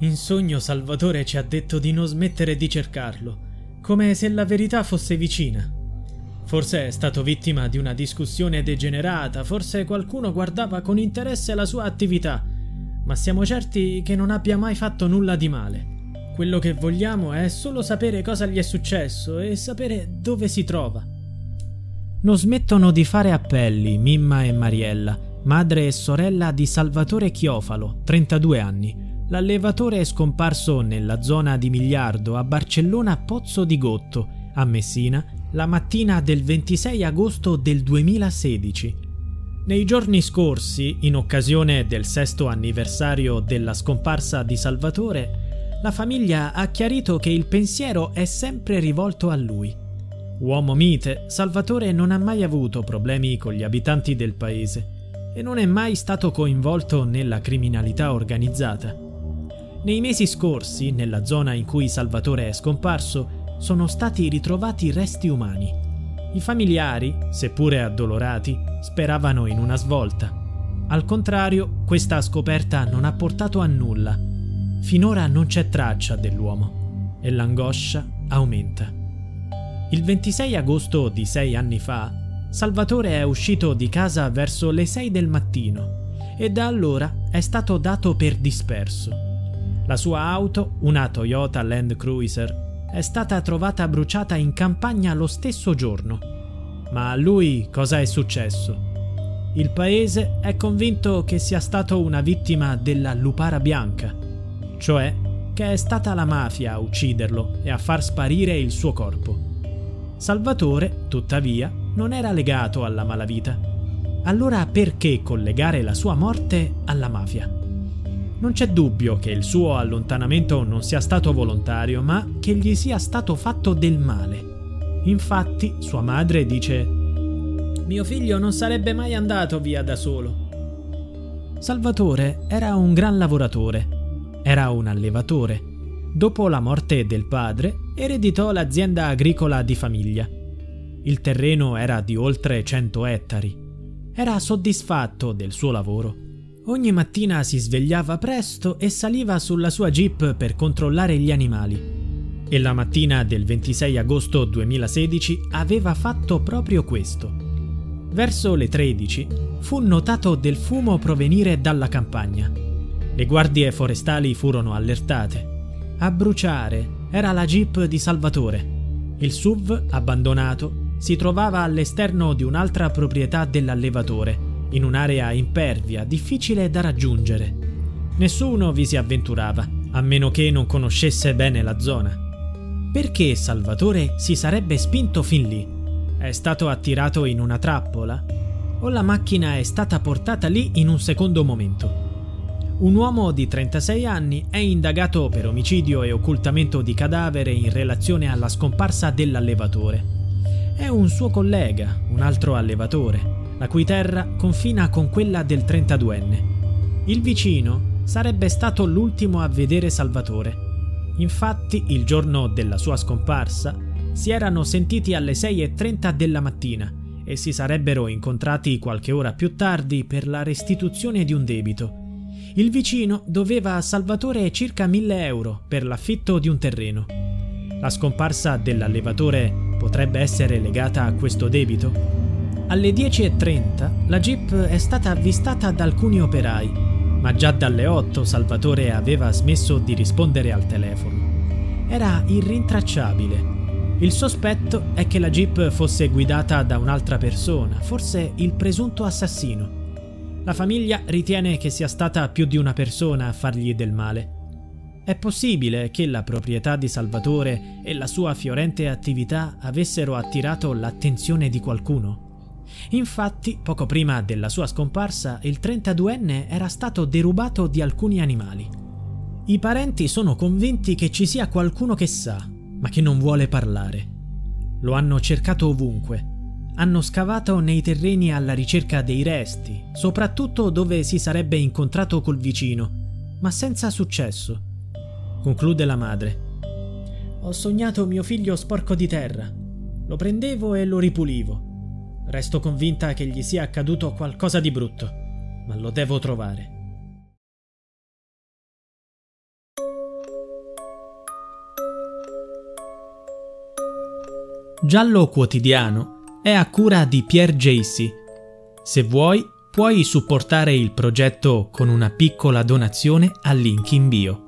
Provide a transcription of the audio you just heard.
In sogno Salvatore ci ha detto di non smettere di cercarlo, come se la verità fosse vicina. Forse è stato vittima di una discussione degenerata, forse qualcuno guardava con interesse la sua attività, ma siamo certi che non abbia mai fatto nulla di male. Quello che vogliamo è solo sapere cosa gli è successo e sapere dove si trova. Non smettono di fare appelli Mimma e Mariella, madre e sorella di Salvatore Chiofalo, 32 anni l'allevatore è scomparso nella zona di Miliardo a Barcellona Pozzo di Gotto, a Messina, la mattina del 26 agosto del 2016. Nei giorni scorsi, in occasione del sesto anniversario della scomparsa di Salvatore, la famiglia ha chiarito che il pensiero è sempre rivolto a lui. Uomo mite, Salvatore non ha mai avuto problemi con gli abitanti del paese e non è mai stato coinvolto nella criminalità organizzata. Nei mesi scorsi, nella zona in cui Salvatore è scomparso, sono stati ritrovati resti umani. I familiari, seppure addolorati, speravano in una svolta. Al contrario, questa scoperta non ha portato a nulla. Finora non c'è traccia dell'uomo e l'angoscia aumenta. Il 26 agosto di sei anni fa, Salvatore è uscito di casa verso le 6 del mattino e da allora è stato dato per disperso. La sua auto, una Toyota Land Cruiser, è stata trovata bruciata in campagna lo stesso giorno. Ma a lui cosa è successo? Il paese è convinto che sia stato una vittima della lupara bianca, cioè che è stata la mafia a ucciderlo e a far sparire il suo corpo. Salvatore, tuttavia, non era legato alla malavita. Allora perché collegare la sua morte alla mafia? Non c'è dubbio che il suo allontanamento non sia stato volontario, ma che gli sia stato fatto del male. Infatti, sua madre dice Mio figlio non sarebbe mai andato via da solo. Salvatore era un gran lavoratore, era un allevatore. Dopo la morte del padre, ereditò l'azienda agricola di famiglia. Il terreno era di oltre 100 ettari. Era soddisfatto del suo lavoro Ogni mattina si svegliava presto e saliva sulla sua jeep per controllare gli animali. E la mattina del 26 agosto 2016 aveva fatto proprio questo. Verso le 13 fu notato del fumo provenire dalla campagna. Le guardie forestali furono allertate. A bruciare era la jeep di Salvatore. Il SUV, abbandonato, si trovava all'esterno di un'altra proprietà dell'allevatore in un'area impervia, difficile da raggiungere. Nessuno vi si avventurava, a meno che non conoscesse bene la zona. Perché Salvatore si sarebbe spinto fin lì? È stato attirato in una trappola? O la macchina è stata portata lì in un secondo momento? Un uomo di 36 anni è indagato per omicidio e occultamento di cadavere in relazione alla scomparsa dell'allevatore. È un suo collega, un altro allevatore, la cui terra confina con quella del 32enne. Il vicino sarebbe stato l'ultimo a vedere Salvatore. Infatti, il giorno della sua scomparsa, si erano sentiti alle 6.30 della mattina e si sarebbero incontrati qualche ora più tardi per la restituzione di un debito il vicino doveva a Salvatore circa 1000 euro per l'affitto di un terreno. La scomparsa dell'allevatore potrebbe essere legata a questo debito? Alle 10.30 la jeep è stata avvistata da alcuni operai, ma già dalle 8 Salvatore aveva smesso di rispondere al telefono. Era irrintracciabile. Il sospetto è che la jeep fosse guidata da un'altra persona, forse il presunto assassino. La famiglia ritiene che sia stata più di una persona a fargli del male. È possibile che la proprietà di Salvatore e la sua fiorente attività avessero attirato l'attenzione di qualcuno? Infatti, poco prima della sua scomparsa, il 32enne era stato derubato di alcuni animali. I parenti sono convinti che ci sia qualcuno che sa, ma che non vuole parlare. Lo hanno cercato ovunque, hanno scavato nei terreni alla ricerca dei resti, soprattutto dove si sarebbe incontrato col vicino, ma senza successo. Conclude la madre. Ho sognato mio figlio sporco di terra. Lo prendevo e lo ripulivo. Resto convinta che gli sia accaduto qualcosa di brutto, ma lo devo trovare. Giallo quotidiano è a cura di Pierre Jacy. Se vuoi, puoi supportare il progetto con una piccola donazione al link in bio.